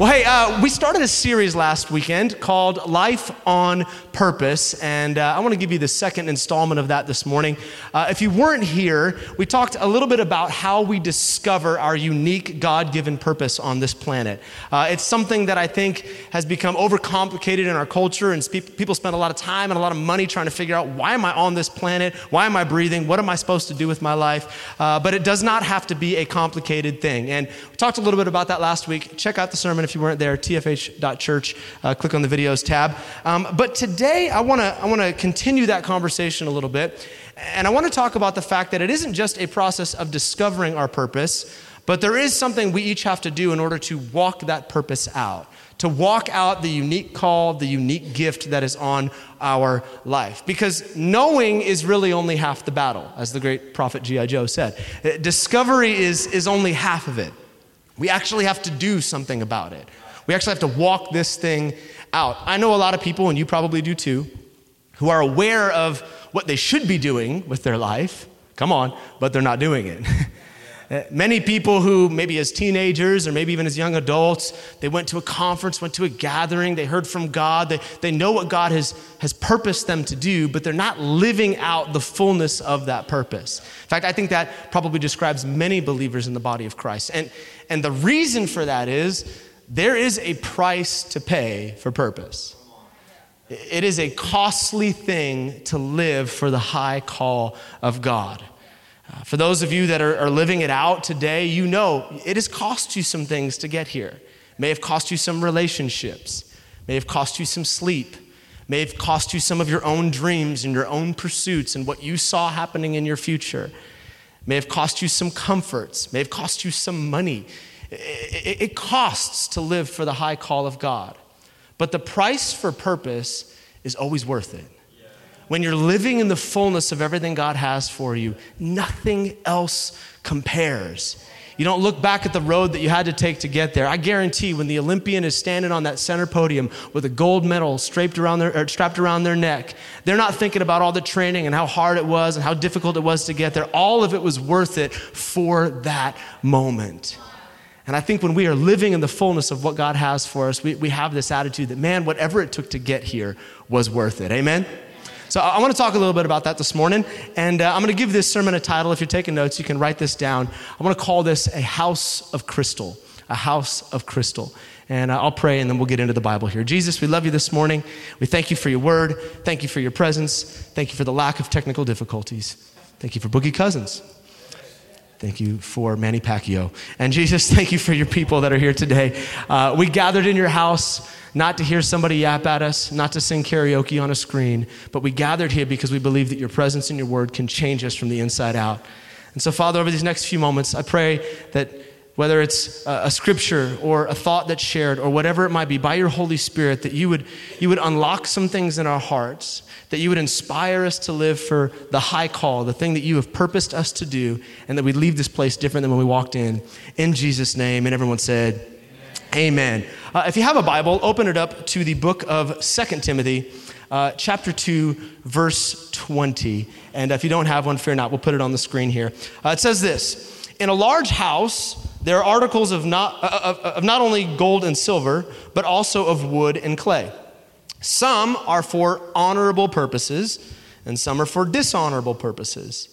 Well, hey, uh, we started a series last weekend called Life on Purpose, and uh, I want to give you the second installment of that this morning. Uh, if you weren't here, we talked a little bit about how we discover our unique God given purpose on this planet. Uh, it's something that I think has become overcomplicated in our culture, and spe- people spend a lot of time and a lot of money trying to figure out why am I on this planet? Why am I breathing? What am I supposed to do with my life? Uh, but it does not have to be a complicated thing. And we talked a little bit about that last week. Check out the sermon if you weren't there, tfh.church. Uh, click on the videos tab. Um, but today, I want to I wanna continue that conversation a little bit. And I want to talk about the fact that it isn't just a process of discovering our purpose, but there is something we each have to do in order to walk that purpose out, to walk out the unique call, the unique gift that is on our life. Because knowing is really only half the battle, as the great prophet G.I. Joe said. Uh, discovery is, is only half of it. We actually have to do something about it. We actually have to walk this thing out. I know a lot of people, and you probably do too, who are aware of what they should be doing with their life. Come on, but they're not doing it. Uh, many people who, maybe as teenagers or maybe even as young adults, they went to a conference, went to a gathering, they heard from God, they, they know what God has, has purposed them to do, but they're not living out the fullness of that purpose. In fact, I think that probably describes many believers in the body of Christ. And, and the reason for that is there is a price to pay for purpose. It is a costly thing to live for the high call of God. Uh, for those of you that are, are, living it out today, you know it has cost you some things to get here. May have cost you some relationships, may have cost you some sleep, may have cost you some of your own dreams and your own pursuits and what you saw happening in your future. May have cost you some comforts, may have cost you some money. It, it costs to live for the high call of God. But the price for purpose is always worth it when you're living in the fullness of everything God has for you, nothing else compares. You don't look back at the road that you had to take to get there. I guarantee when the Olympian is standing on that center podium with a gold medal strapped around their, er, strapped around their neck, they're not thinking about all the training and how hard it was and how difficult it was to get there. All of it was worth it for that moment. And I think when we are living in the fullness of what God has for us, we, we have this attitude that, man, whatever it took to get here was worth it. Amen? So I want to talk a little bit about that this morning. And uh, I'm going to give this sermon a title. If you're taking notes, you can write this down. I want to call this A House of Crystal. A House of Crystal. And uh, I'll pray and then we'll get into the Bible here. Jesus, we love you this morning. We thank you for your word. Thank you for your presence. Thank you for the lack of technical difficulties. Thank you for Boogie Cousins. Thank you for Manny Pacquiao. And Jesus, thank you for your people that are here today. Uh, we gathered in your house not to hear somebody yap at us, not to sing karaoke on a screen, but we gathered here because we believe that your presence and your word can change us from the inside out. And so, Father, over these next few moments, I pray that whether it's a, scripture or a thought that's shared or whatever it might be, by your Holy Spirit, that you would, you would unlock some things in our hearts, that you would inspire us to live for the high call, the thing that you have purposed us to do, and that we leave this place different than when we walked in. In Jesus' name. And everyone said, Amen. Uh, if you have a Bible, open it up to the book of Second Timothy, uh, chapter 2, verse 20. And if you don't have one, fear not, we'll put it on the screen here. Uh, it says this In a large house, there are articles of not, uh, of, of not only gold and silver, but also of wood and clay. Some are for honorable purposes, and some are for dishonorable purposes.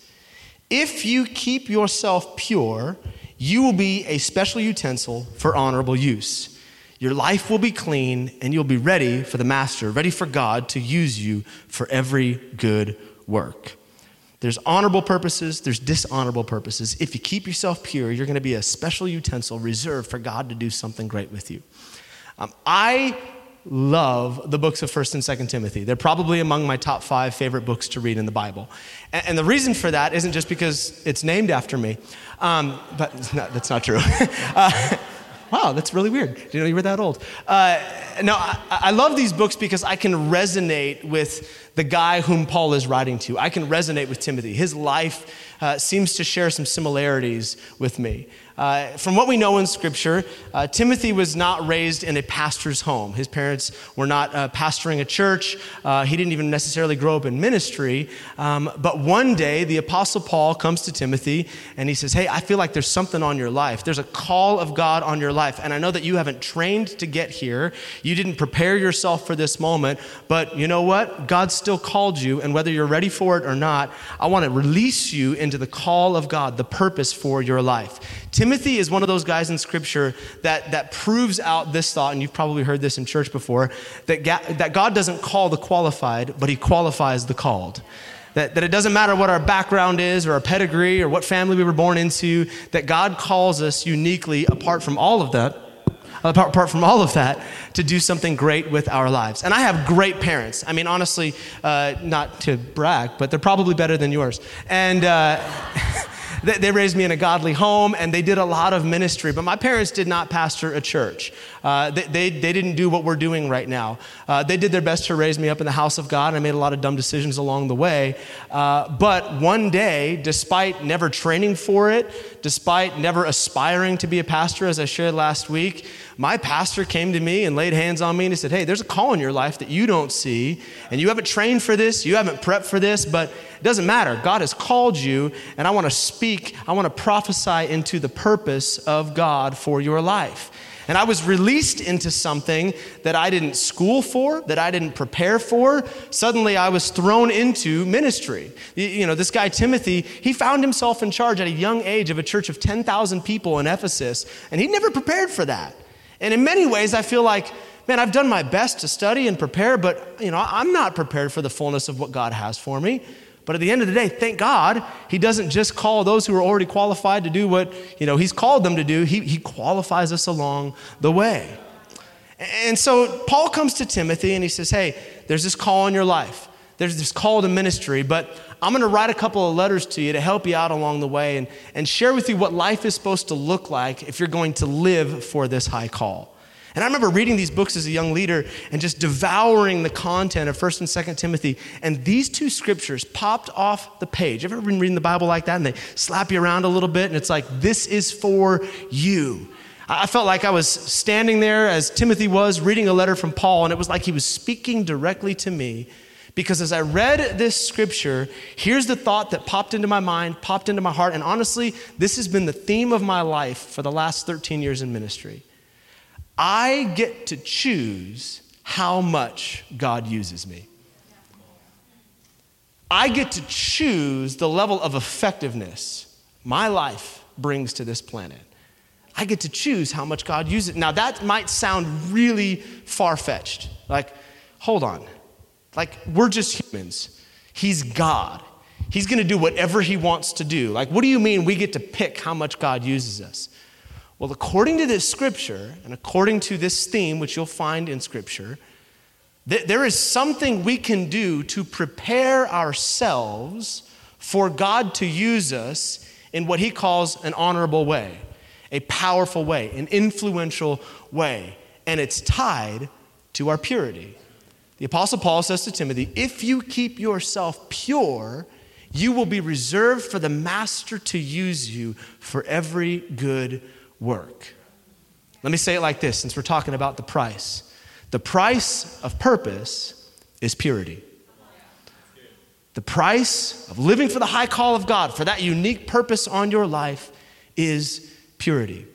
If you keep yourself pure, you will be a special utensil for honorable use. Your life will be clean, and you'll be ready for the Master, ready for God to use you for every good work. There's honorable purposes, there's dishonorable purposes. If you keep yourself pure, you're going to be a special utensil reserved for God to do something great with you. Um, I love the books of 1st and 2nd Timothy. They're probably among my top five favorite books to read in the Bible. And, and the reason for that isn't just because it's named after me, um, but that's not true. uh, wow, that's really weird. You know you were that old? Uh, no, I, I love these books because I can resonate with the guy whom Paul is writing to. I can resonate with Timothy. His life uh, seems to share some similarities with me. Uh, from what we know in Scripture, uh, Timothy was not raised in a pastor's home. His parents were not uh, pastoring a church. Uh, he didn't even necessarily grow up in ministry. Um, but one day, the Apostle Paul comes to Timothy and he says, Hey, I feel like there's something on your life. There's a call of God on your life. And I know that you haven't trained to get here, you didn't prepare yourself for this moment. But you know what? God still called you. And whether you're ready for it or not, I want to release you into the call of God, the purpose for your life. Timothy is one of those guys in Scripture that, that proves out this thought, and you've probably heard this in church before, that, that God doesn't call the qualified, but He qualifies the called. That, that it doesn't matter what our background is or our pedigree or what family we were born into, that God calls us uniquely, apart from all of that, apart, apart from all of that, to do something great with our lives. And I have great parents. I mean, honestly, uh, not to brag, but they're probably better than yours. And, uh, they raised me in a godly home and they did a lot of ministry, but my parents did not pastor a church. Uh, they, they, they, didn't do what we're doing right now. Uh, they did their best to raise me up in the house of God. And I made a lot of dumb decisions along the way. Uh, but one day, despite never training for it, despite never aspiring to be a pastor, as I shared last week, my pastor came to me and laid hands on me and he said, Hey, there's a call in your life that you don't see, and you haven't trained for this, you haven't prepped for this, but it doesn't matter. God has called you, and I want to speak, I want to prophesy into the purpose of God for your life. And I was released into something that I didn't school for, that I didn't prepare for. Suddenly I was thrown into ministry. You know, this guy Timothy, he found himself in charge at a young age of a church of 10,000 people in Ephesus, and he never prepared for that. And in many ways, I feel like, man, I've done my best to study and prepare, but, you know, I'm not prepared for the fullness of what God has for me. But at the end of the day, thank God, He doesn't just call those who are already qualified to do what, you know, He's called them to do. He, he qualifies us along the way. And so Paul comes to Timothy and he says, hey, there's this call in your life. There's this call to ministry, but I'm going to write a couple of letters to you to help you out along the way and, and share with you what life is supposed to look like if you're going to live for this high call. And I remember reading these books as a young leader and just devouring the content of 1st and 2nd Timothy. And these two scriptures popped off the page. Ever been reading the Bible like that and they slap you around a little bit and it's like, this is for you. I felt like I was standing there as Timothy was reading a letter from Paul, and it was like he was speaking directly to me because as I read this scripture, here's the thought that popped into my mind, popped into my heart, and honestly, this has been the theme of my life for the last 13 years in ministry. I get to choose how much God uses me. I get to choose the level of effectiveness my life brings to this planet. I get to choose how much God uses. Now, that might sound really far fetched. Like, hold on. Like, we're just humans. He's God. He's going to do whatever he wants to do. Like, what do you mean we get to pick how much God uses us? Well, according to this scripture, and according to this theme, which you'll find in scripture, th- there is something we can do to prepare ourselves for God to use us in what he calls an honorable way, a powerful way, an influential way. And it's tied to our purity. The Apostle Paul says to Timothy, If you keep yourself pure, you will be reserved for the Master to use you for every good work. Let me say it like this since we're talking about the price. The price of purpose is purity. The price of living for the high call of God, for that unique purpose on your life, is purity.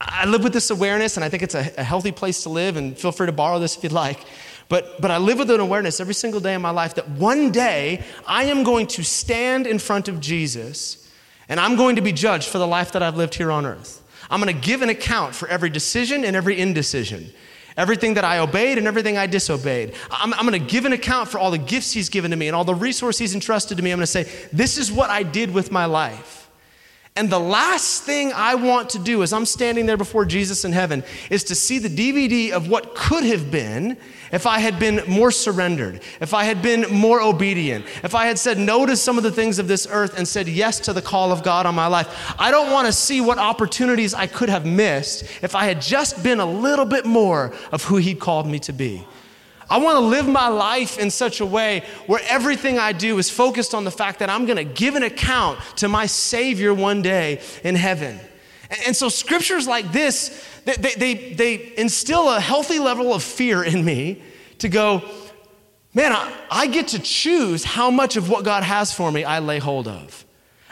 I live with this awareness, and I think it's a, a healthy place to live, and feel free to borrow this if you'd like. But, but I live with an awareness every single day in my life that one day I am going to stand in front of Jesus and I'm going to be judged for the life that I've lived here on earth. I'm going to give an account for every decision and every indecision, everything that I obeyed and everything I disobeyed. I'm, I'm going to give an account for all the gifts He's given to me and all the resources He's entrusted to me. I'm going to say, This is what I did with my life. And the last thing I want to do as I'm standing there before Jesus in heaven is to see the DVD of what could have been if I had been more surrendered, if I had been more obedient, if I had said no to some of the things of this earth and said yes to the call of God on my life. I don't want to see what opportunities I could have missed if I had just been a little bit more of who He called me to be. I want to live my life in such a way where everything I do is focused on the fact that I'm going to give an account to my Savior one day in heaven. And so, scriptures like this, they, they, they instill a healthy level of fear in me to go, man, I, I get to choose how much of what God has for me I lay hold of.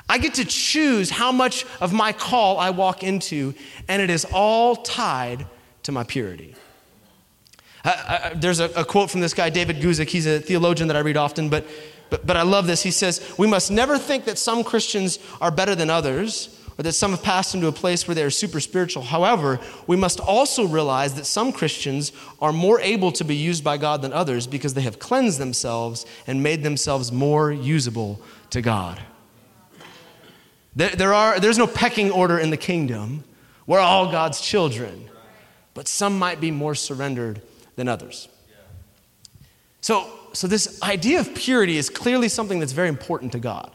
I get to choose how much of my call I walk into, and it is all tied to my purity. I, I, there's a, a, quote from this guy, David Guzik. He's a theologian that I read often, but, but, but I love this. He says, We must never think that some Christians are better than others or that some have passed into a place where they are super spiritual. However, we must also realize that some Christians are more able to be used by God than others because they have cleansed themselves and made themselves more usable to God. There, there are, there's no pecking order in the kingdom. We're all God's children, but some might be more surrendered than others. So, so this idea of purity is clearly something that's very important to God.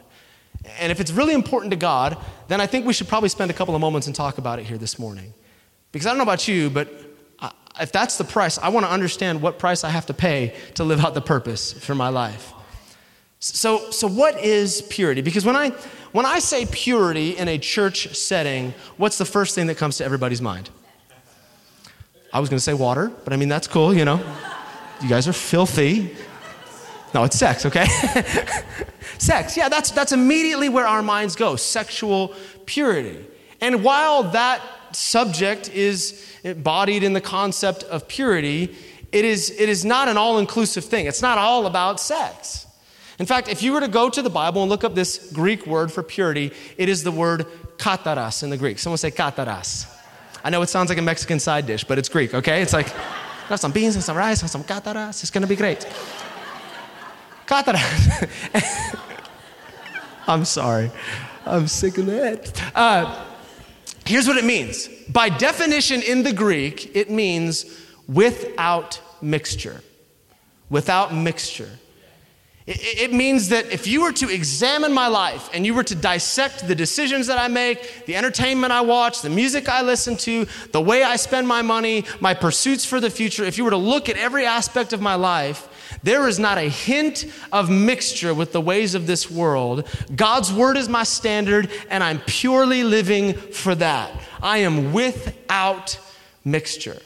And if it's really important to God, then I think we should probably spend a couple of moments and talk about it here this morning. Because I don't know about you, but if that's the price, I want to understand what price I have to pay to live out the purpose for my life. So, so what is purity? Because when I, when I say purity in a church setting, what's the first thing that comes to everybody's mind? I was going to say water, but I mean, that's cool, you know. You guys are filthy. No, it's sex, okay? sex, yeah, that's, that's immediately where our minds go sexual purity. And while that subject is embodied in the concept of purity, it is, it is not an all inclusive thing. It's not all about sex. In fact, if you were to go to the Bible and look up this Greek word for purity, it is the word kataras in the Greek. Someone say kataras. I know it sounds like a Mexican side dish, but it's Greek, okay? It's like, have some beans and some rice and some kataras. It's gonna be great. Kataras. I'm sorry. I'm sick of that. Uh, here's what it means. By definition in the Greek, it means without mixture. Without mixture. It means that if you were to examine my life and you were to dissect the decisions that I make, the entertainment I watch, the music I listen to, the way I spend my money, my pursuits for the future, if you were to look at every aspect of my life, there is not a hint of mixture with the ways of this world. God's word is my standard, and I'm purely living for that. I am without mixture.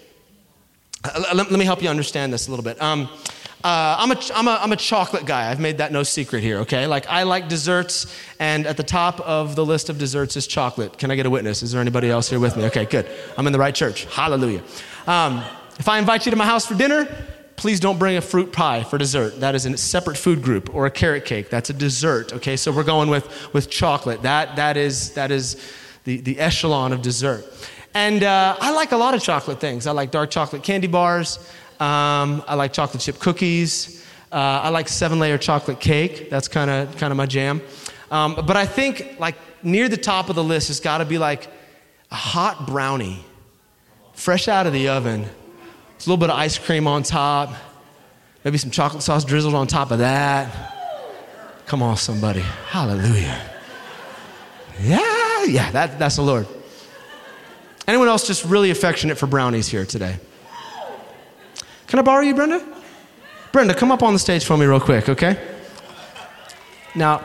Uh, let, me help you understand this a little bit. Um, uh, I'm, a, I'm, a, I'm a chocolate guy. I've made that no secret here, okay? Like, I like desserts, and at the top of the list of desserts is chocolate. Can I get a witness? Is there anybody else here with me? Okay, good. I'm in the right church. Hallelujah. Um, if I invite you to my house for dinner, please don't bring a fruit pie for dessert. That is a separate food group, or a carrot cake. That's a dessert, okay? So we're going with, with chocolate. That, that is, that is the, the echelon of dessert. And uh, I like a lot of chocolate things. I like dark chocolate candy bars. Um, I like chocolate chip cookies. Uh, I like seven layer chocolate cake. That's kind of kind of my jam. Um, but I think like near the top of the list has got to be like a hot brownie, fresh out of the oven. It's a little bit of ice cream on top, maybe some chocolate sauce drizzled on top of that. Come on, somebody. Hallelujah. Yeah, yeah, that, that's the Lord. Anyone else just really affectionate for brownies here today? Can I borrow you, Brenda? Brenda, come up on the stage for me, real quick, okay? Now,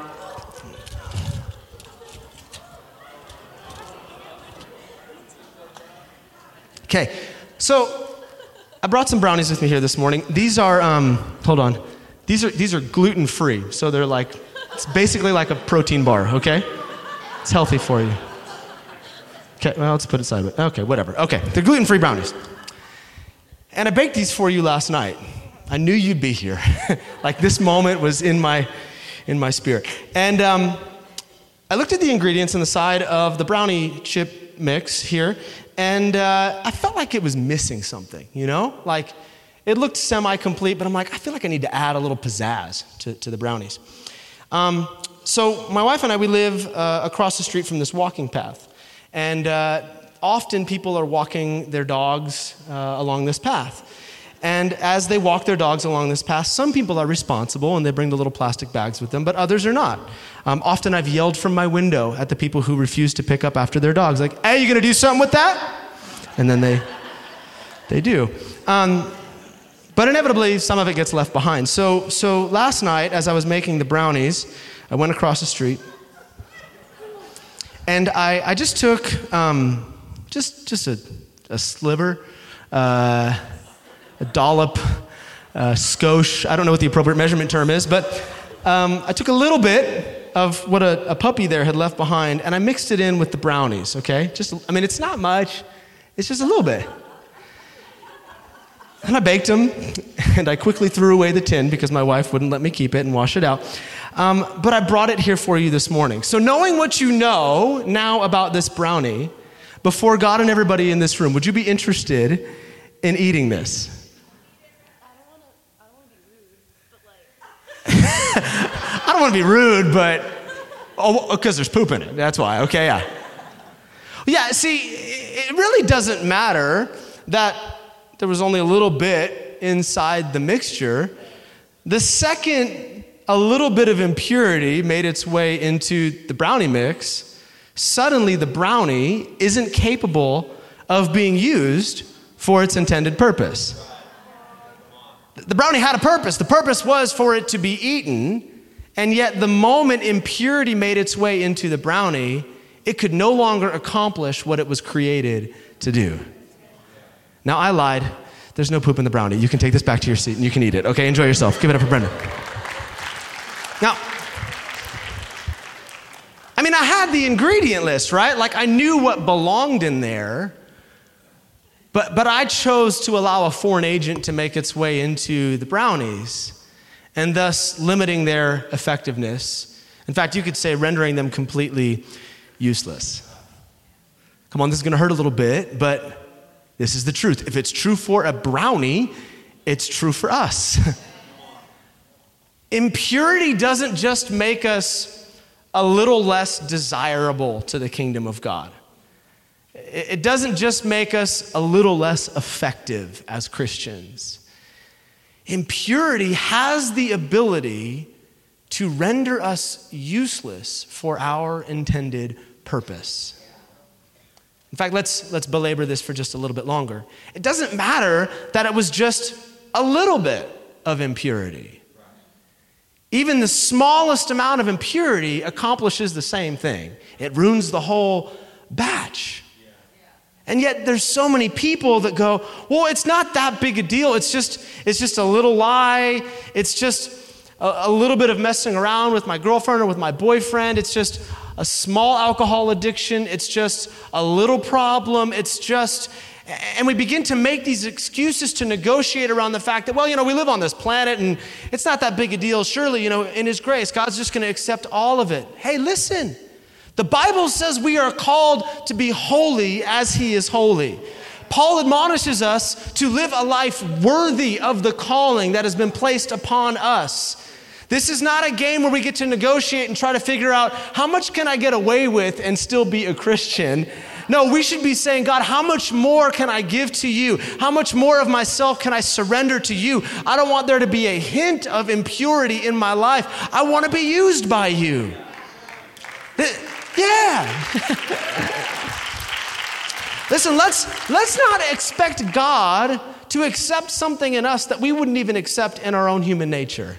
okay, so I brought some brownies with me here this morning. These are, um, hold on, these are, these are gluten free, so they're like, it's basically like a protein bar, okay? It's healthy for you. Okay, well, let's put it sideways. Okay, whatever. Okay, they're gluten free brownies. And I baked these for you last night. I knew you'd be here. like this moment was in my, in my spirit. And um, I looked at the ingredients on the side of the brownie chip mix here, and uh, I felt like it was missing something, you know? Like it looked semi complete, but I'm like, I feel like I need to add a little pizzazz to, to the brownies. Um, so my wife and I, we live uh, across the street from this walking path. And uh, often people are walking their dogs uh, along this path. And as they walk their dogs along this path, some people are responsible and they bring the little plastic bags with them, but others are not. Um, often I've yelled from my window at the people who refuse to pick up after their dogs, like, hey, you gonna do something with that? And then they, they do. Um, But inevitably, some of it gets left behind. So, so last night, as I was making the brownies, I went across the street and I, I just took um, just, just a, a sliver, uh, a dollop, a skosh. I don't know what the appropriate measurement term is, but um, I took a little bit of what a, a puppy there had left behind and I mixed it in with the brownies, okay? Just, I mean, it's not much, it's just a little bit. And I baked them, and I quickly threw away the tin because my wife wouldn't let me keep it and wash it out. Um, but I brought it here for you this morning. So, knowing what you know now about this brownie, before God and everybody in this room, would you be interested in eating this? I don't want to be rude, but oh, because there's poop in it. That's why. Okay, yeah. Yeah, see, it really doesn't matter that there was only a little bit inside the mixture. The second a little bit of impurity made its way into the brownie mix, suddenly the brownie isn't capable of being used for its intended purpose. The brownie had a purpose. The purpose was for it to be eaten, and yet the moment impurity made its way into the brownie, it could no longer accomplish what it was created to do. Now, I lied. There's no poop in the brownie. You can take this back to your seat and you can eat it. Okay, enjoy yourself. Give it up for Brendan. Now, I mean, I had the ingredient list, right? Like, I knew what belonged in there, but, but I chose to allow a foreign agent to make its way into the brownies and thus limiting their effectiveness. In fact, you could say rendering them completely useless. Come on, this is going to hurt a little bit, but this is the truth. If it's true for a brownie, it's true for us. Impurity doesn't just make us a little less desirable to the kingdom of God. It doesn't just make us a little less effective as Christians. Impurity has the ability to render us useless for our intended purpose. In fact, let's, let's belabor this for just a little bit longer. It doesn't matter that it was just a little bit of impurity. Even the smallest amount of impurity accomplishes the same thing. It ruins the whole batch. And yet there's so many people that go, well, it's not that big a deal. It's just, it's just a little lie. It's just a, a little bit of messing around with my girlfriend or with my boyfriend. It's just a small alcohol addiction. It's just a little problem. It's just, and we begin to make these excuses to negotiate around the fact that, well, you know, we live on this planet and it's not that big a deal. Surely, you know, in His grace, God's just going to accept all of it. Hey, listen. The Bible says we are called to be holy as He is holy. Paul admonishes us to live a life worthy of the calling that has been placed upon us. This is not a game where we get to negotiate and try to figure out how much can I get away with and still be a Christian. No, we should be saying, God, how much more can I give to you? How much more of myself can I surrender to you? I don't want there to be a hint of impurity in my life. I want to be used by you. Yeah. Listen, let's, let's not expect God to accept something in us that we wouldn't even accept in our own human nature.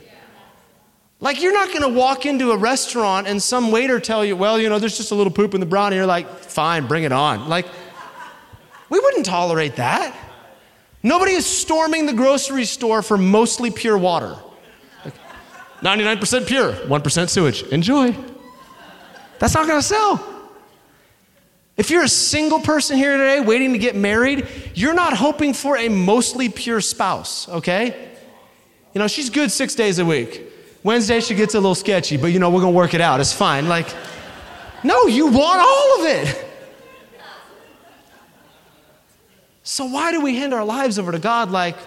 Like, you're not gonna walk into a restaurant and some waiter tell you, well, you know, there's just a little poop in the brownie. You're like, fine, bring it on. Like, we wouldn't tolerate that. Nobody is storming the grocery store for mostly pure water. Like, 99% pure, 1% sewage. Enjoy. That's not gonna sell. If you're a single person here today waiting to get married, you're not hoping for a mostly pure spouse, okay? You know, she's good six days a week. Wednesday she gets a little sketchy, but you know, we're gonna work it out. It's fine. Like, no, you want all of it. So why do we hand our lives over to God like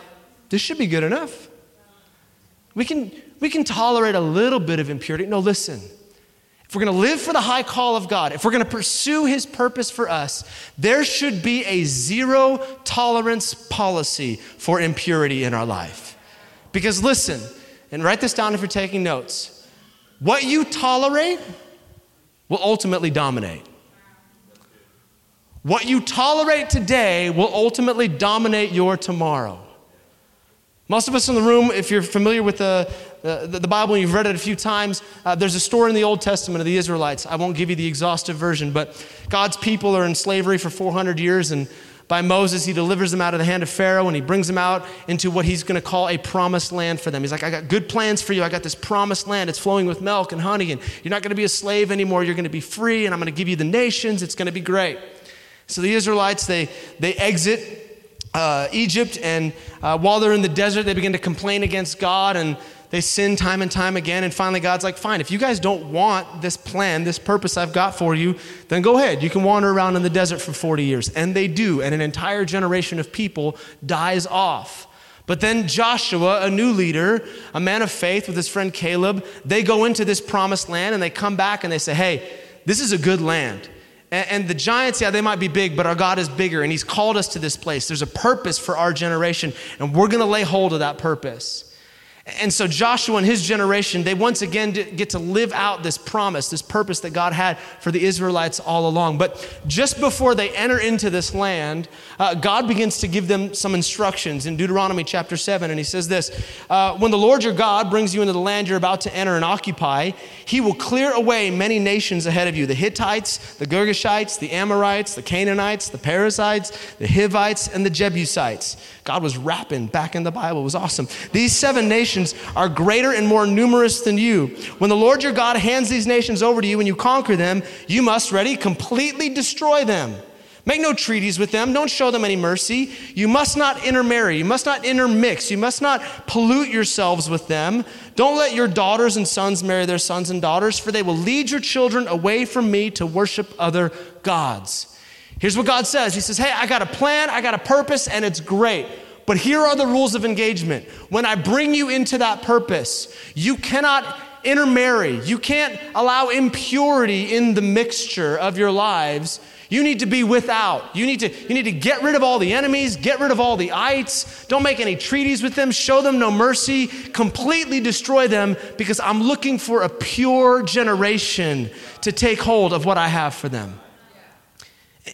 this should be good enough? We can, we can tolerate a little bit of impurity. No, listen. If we're going to live for the high call of God, if we're going to pursue His purpose for us, there should be a zero tolerance policy for impurity in our life. Because listen, and write this down if you're taking notes. What you tolerate will ultimately dominate. What you tolerate today will ultimately dominate your tomorrow. Most of us in the room, if you're familiar with the, the, the Bible and you've read it a few times, uh, there's a story in the Old Testament of the Israelites. I won't give you the exhaustive version, but God's people are in slavery for 400 years, and by Moses, he delivers them out of the hand of Pharaoh and he brings them out into what he's going to call a promised land for them. He's like, I got good plans for you. I got this promised land. It's flowing with milk and honey, and you're not going to be a slave anymore. You're going to be free, and I'm going to give you the nations. It's going to be great. So the Israelites, they, they exit uh, Egypt, and uh, while they're in the desert, they begin to complain against God and they sin time and time again. And finally, God's like, fine, if you guys don't want this plan, this purpose I've got for you, then go ahead. You can wander around in the desert for 40 years. And they do, and an entire generation of people dies off. But then Joshua, a new leader, a man of faith with his friend Caleb, they go into this promised land and they come back and they say, hey, this is a good land. And, the giants, yeah, they might be big, but our God is bigger, and He's called us to this place. There's a purpose for our generation, and we're going to lay hold of that purpose. And so Joshua and his generation, they once again get to live out this promise, this purpose that God had for the Israelites all along. But just before they enter into this land, uh, God begins to give them some instructions in Deuteronomy chapter 7. And he says this uh, When the Lord your God brings you into the land you're about to enter and occupy, he will clear away many nations ahead of you the Hittites, the Girgashites, the Amorites, the Canaanites, the Perizzites, the Hivites, and the Jebusites. God was rapping back in the Bible. It was awesome. These seven nations are greater and more numerous than you. When the Lord your God hands these nations over to you and you conquer them, you must ready completely destroy them. Make no treaties with them. Don't show them any mercy. You must not intermarry. You must not intermix. You must not pollute yourselves with them. Don't let your daughters and sons marry their sons and daughters, for they will lead your children away from me to worship other gods. Here's what God says He says, Hey, I got a plan, I got a purpose, and it's great. But here are the rules of engagement. When I bring you into that purpose, you cannot intermarry. You can't allow impurity in the mixture of your lives. You need to be without. You need to, you need to get rid of all the enemies, get rid of all the ites. Don't make any treaties with them, show them no mercy, completely destroy them because I'm looking for a pure generation to take hold of what I have for them.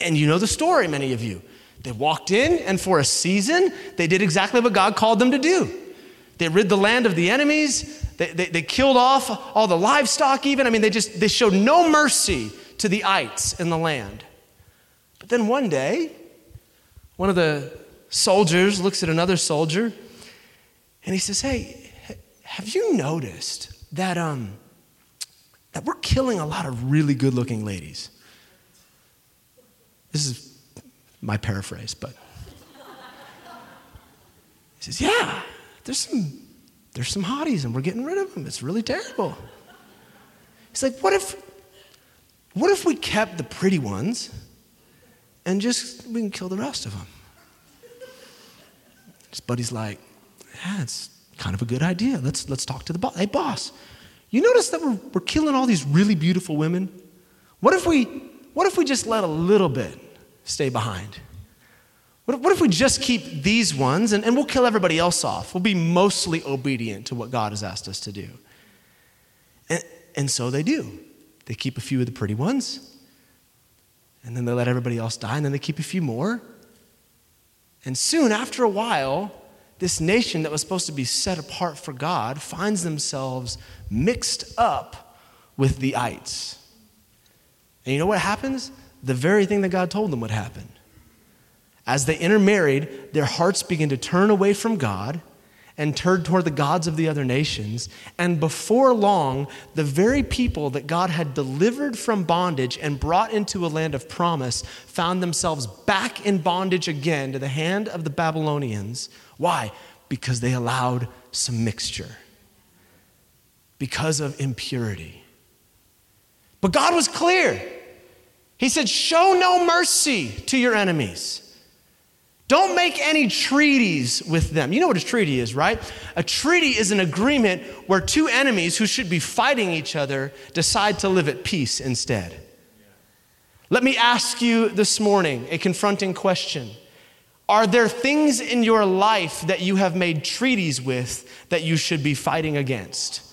And you know the story, many of you. They walked in, and for a season, they did exactly what God called them to do. They rid the land of the enemies. They, they, they, killed off all the livestock, even. I mean, they just they showed no mercy to the ites in the land. But then one day, one of the soldiers looks at another soldier and he says, Hey, have you noticed that, um, that we're killing a lot of really good looking ladies? This is my paraphrase, but he says, Yeah, there's some, there's some hotties and we're getting rid of them. It's really terrible. He's like, What if, what if we kept the pretty ones and just we can kill the rest of them? His buddy's like, Yeah, it's kind of a good idea. Let's, let's talk to the boss. Hey, boss, you notice that we're, we're killing all these really beautiful women? What if we, what if we just let a little bit stay behind? What if, we just keep these ones and, and we'll kill everybody else off? We'll be mostly obedient to what God has asked us to do. And, and so they do. They keep a few of the pretty ones, and then they let everybody else die, and then they keep a few more. And soon, after a while, this nation that was supposed to be set apart for God finds themselves mixed up with the ites. And you know what happens? The very thing that God told them would happen. As they intermarried, their hearts began to turn away from God and turn toward the gods of the other nations. And before long, the very people that God had delivered from bondage and brought into a land of promise found themselves back in bondage again to the hand of the Babylonians. Why? Because they allowed some mixture, because of impurity. But God was clear. He said, Show no mercy to your enemies. Don't make any treaties with them. You know what a treaty is, right? A treaty is an agreement where two enemies who should be fighting each other decide to live at peace instead. Let me ask you this morning a confronting question. Are there things in your life that you have made treaties with that you should be fighting against?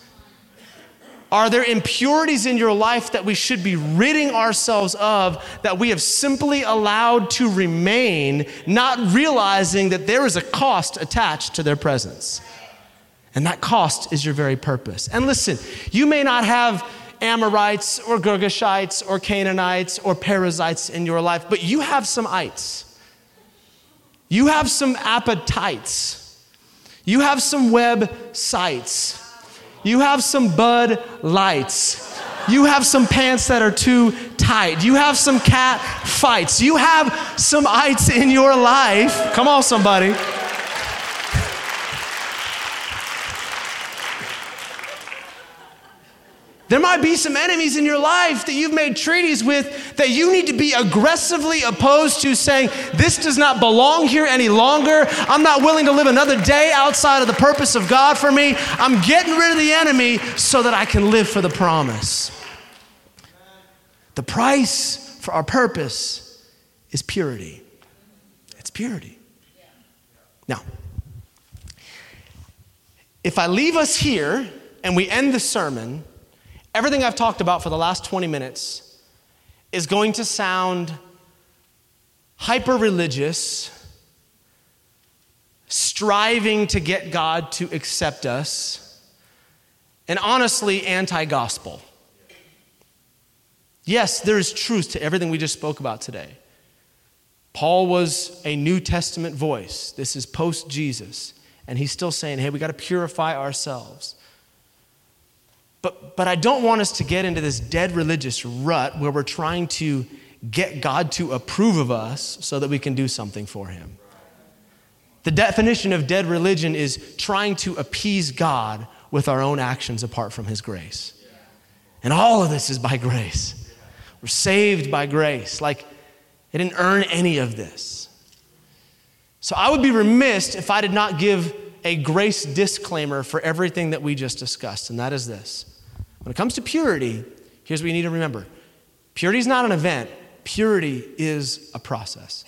Are there impurities in your life that we should be ridding ourselves of that we have simply allowed to remain, not realizing that there is a cost attached to their presence? And that cost is your very purpose. And listen, you may not have Amorites or Girgashites or Canaanites or Perizzites in your life, but you have some ites. You have some appetites. You have some websites. You have some Bud Lights. You have some pants that are too tight. You have some cat fights. You have some ites in your life. Come on, somebody. There might be some enemies in your life that you've made treaties with that you need to be aggressively opposed to, saying, This does not belong here any longer. I'm not willing to live another day outside of the purpose of God for me. I'm getting rid of the enemy so that I can live for the promise. The price for our purpose is purity. It's purity. Now, if I leave us here and we end the sermon, everything I've talked about for the last 20 minutes is going to sound hyper religious, striving to get God to accept us, and honestly anti gospel. Yes, there is truth to everything we just spoke about today. Paul was a New Testament voice. This is post Jesus. And he's still saying, hey, we got to purify ourselves. But, but I don't want us to get into this dead religious rut where we're trying to get God to approve of us so that we can do something for him. The definition of dead religion is trying to appease God with our own actions apart from his grace. And all of this is by grace. We're saved by grace. Like, I didn't earn any of this. So I would be remiss if I did not give a grace disclaimer for everything that we just discussed, and that is this. When it comes to purity, here's what you need to remember purity is not an event, purity is a process.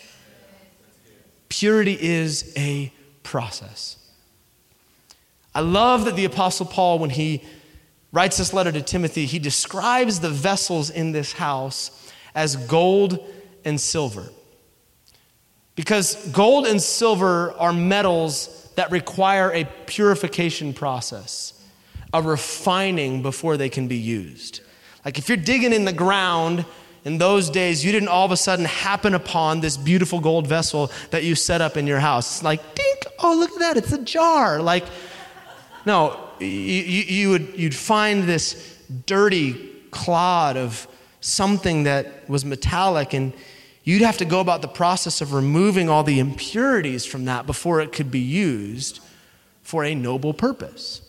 Purity is a process. I love that the Apostle Paul, when he writes this letter to Timothy, he describes the vessels in this house as gold and silver. Because gold and silver are metals that require a purification process, a refining before they can be used. Like if you're digging in the ground, in those days, you didn't all of a sudden happen upon this beautiful gold vessel that you set up in your house. It's like, dink, oh, look at that, it's a jar. Like, no, you, you would, you'd find this dirty clod of something that was metallic and You'd have to go about the process of removing all the impurities from that before it could be used for a noble purpose.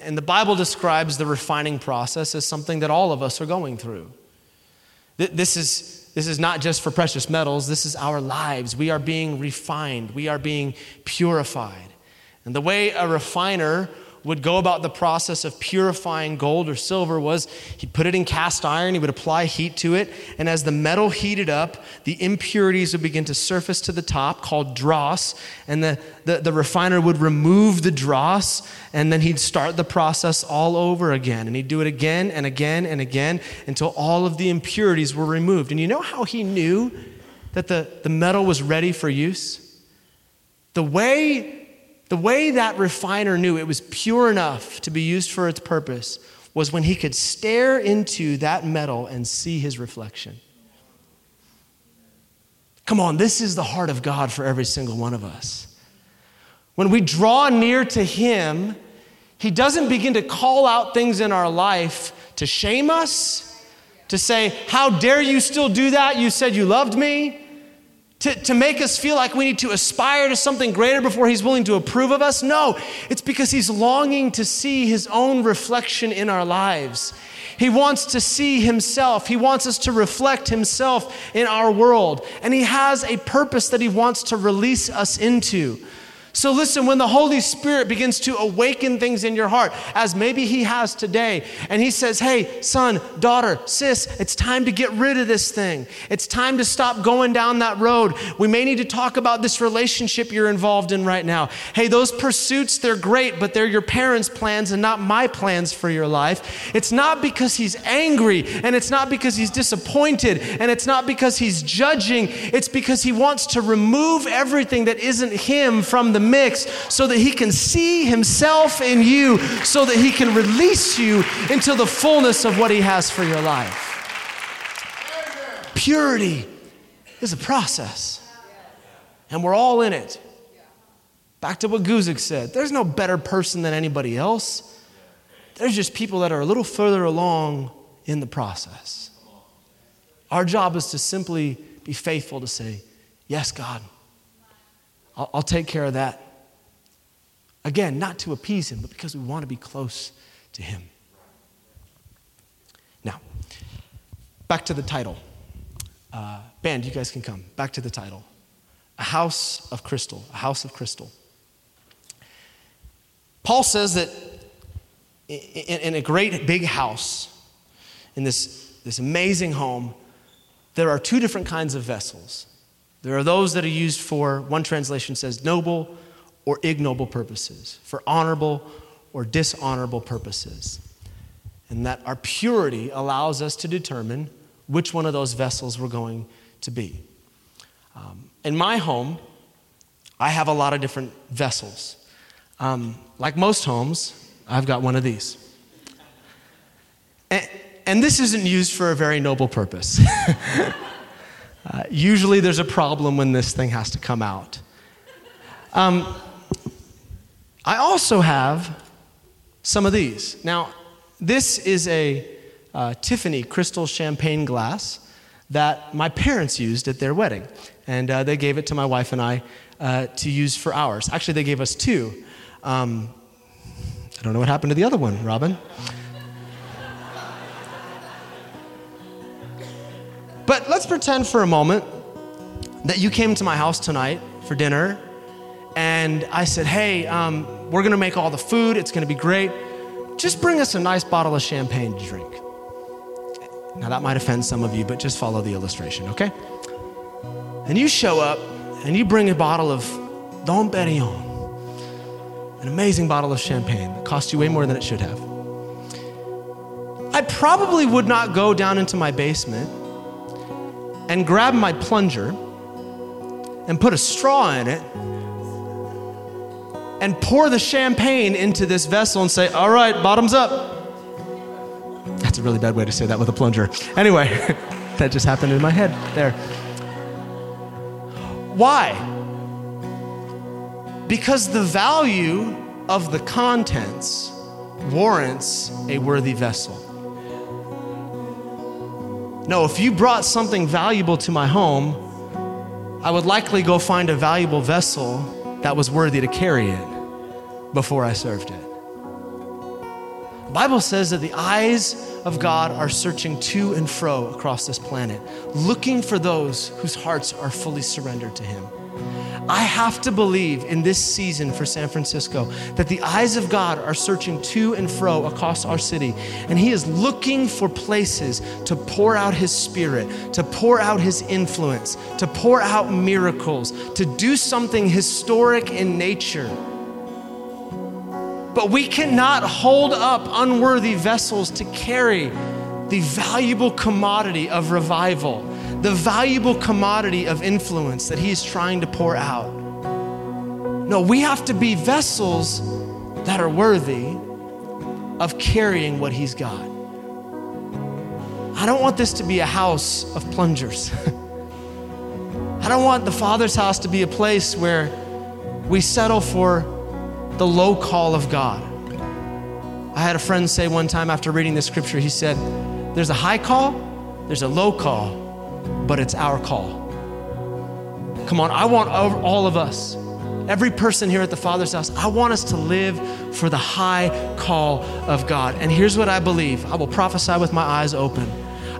And the Bible describes the refining process as something that all of us are going through. This is, this is not just for precious metals, this is our lives. We are being refined, we are being purified. And the way a refiner would go about the process of purifying gold or silver was he'd put it in cast iron, he would apply heat to it, and as the metal heated up, the impurities would begin to surface to the top, called dross, and the, the, the refiner would remove the dross, and then he'd start the process all over again. And he'd do it again and again and again until all of the impurities were removed. And you know how he knew that the, the metal was ready for use? The way the way that refiner knew it was pure enough to be used for its purpose was when he could stare into that metal and see his reflection. Come on, this is the heart of God for every single one of us. When we draw near to him, he doesn't begin to call out things in our life to shame us, to say, How dare you still do that? You said you loved me to, to make us feel like we need to aspire to something greater before he's willing to approve of us. No, it's because he's longing to see his own reflection in our lives. He wants to see himself. He wants us to reflect himself in our world. And he has a purpose that he wants to release us into. So, listen, when the Holy Spirit begins to awaken things in your heart, as maybe He has today, and He says, Hey, son, daughter, sis, it's time to get rid of this thing. It's time to stop going down that road. We may need to talk about this relationship you're involved in right now. Hey, those pursuits, they're great, but they're your parents' plans and not my plans for your life. It's not because He's angry, and it's not because He's disappointed, and it's not because He's judging. It's because He wants to remove everything that isn't Him from the mix so that He can see Himself in you, so that He can release you into the fullness of what He has for your life. Purity is a process, and we're all in it. Back to what Guzik said there's no better person than anybody else. There's just people that are a little further along in the process. Our job is to simply be faithful to say, Yes, God, I'll, I'll take care of that. Again, not to appease him, but because we want to be close to him. Now, back to the title. Uh, band, you guys can come. Back to the title A House of Crystal. A House of Crystal. Paul says that in, a great big house, in this, this amazing home, there are two different kinds of vessels. There are those that are used for, one translation says, noble or ignoble purposes, for honorable or dishonorable purposes. And that our purity allows us to determine which one of those vessels we're going to be. Um, in my home, I have a lot of different vessels. Um, like most homes, I've got one of these. And, and this isn't used for a very noble purpose. Uh, usually there's a problem when this thing has to come out. Um, I also have some of these. Now, this is a uh, Tiffany crystal champagne glass that my parents used at their wedding. And uh, they gave it to my wife and I uh, to use for ours. Actually, they gave us two. Um, I don't know what happened to the other one, Robin. But let's pretend for a moment that you came to my house tonight for dinner and I said, hey, um, we're gonna make all the food, it's gonna be great. Just bring us a nice bottle of champagne to drink. Now, that might offend some of you, but just follow the illustration, okay? And you show up and you bring a bottle of Dom Perignon, an amazing bottle of champagne that cost you way more than it should have. I probably would not go down into my basement and grab my plunger and put a straw in it and pour the champagne into this vessel and say, All right, bottoms up. That's a really bad way to say that with a plunger. Anyway, that just happened in my head there. Why? Because the value of the contents warrants a worthy vessel. No, if you brought something valuable to my home, I would likely go find a valuable vessel that was worthy to carry it before I served it. The Bible says that the eyes of God are searching to and fro across this planet, looking for those whose hearts are fully surrendered to Him. I have to believe in this season for San Francisco that the eyes of God are searching to and fro across our city, and He is looking for places to pour out His Spirit, to pour out His influence, to pour out miracles, to do something historic in nature. But we cannot hold up unworthy vessels to carry the valuable commodity of revival the valuable commodity of influence that He is trying to pour out. No, we have to be vessels that are worthy of carrying what He's got. I don't want this to be a house of plungers. I don't want the Father's house to be a place where we settle for the low call of God. I had a friend say one time after reading this scripture, he said, There's a high call, there's a low call, but it's our call. Come on, I want all of us, every person here at the Father's house, I want us to live for the high call of God. And here's what I believe I will prophesy with my eyes open.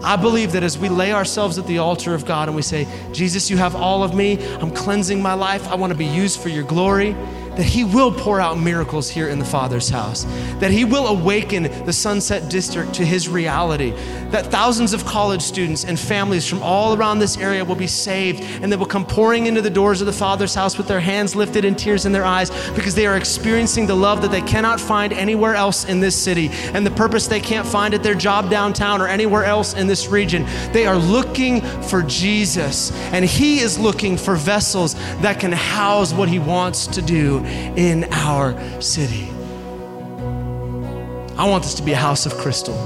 I believe that as we lay ourselves at the altar of God and we say, Jesus, you have all of me, I'm cleansing my life, I want to be used for your glory, that He will pour out miracles here in the Father's house, that He will awaken the Sunset District to His reality, that thousands of college students and families from all around this area will be saved and they will come pouring into the doors of the Father's house with their hands lifted and tears in their eyes because they are experiencing the love that they cannot find anywhere else in this city and the purpose they can't find at their job downtown or anywhere else in this region. They are looking for Jesus, and He is looking for vessels that can house what He wants to do in our city. I want this to be a house of crystal.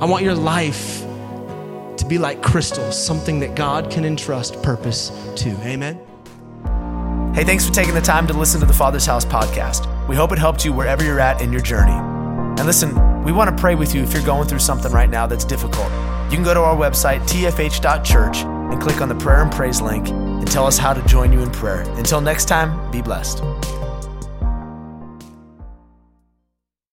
I want your life to be like crystal, something that God can entrust purpose to. Amen. Hey, thanks for taking the time to listen to the Father's House podcast. We hope it helped you wherever you're at in your journey. And listen, we want to pray with you if you're going through something right now that's difficult. You can go to our website, tfh.church, and click on the prayer and praise link and tell us how to join you in prayer. Until next time, be blessed.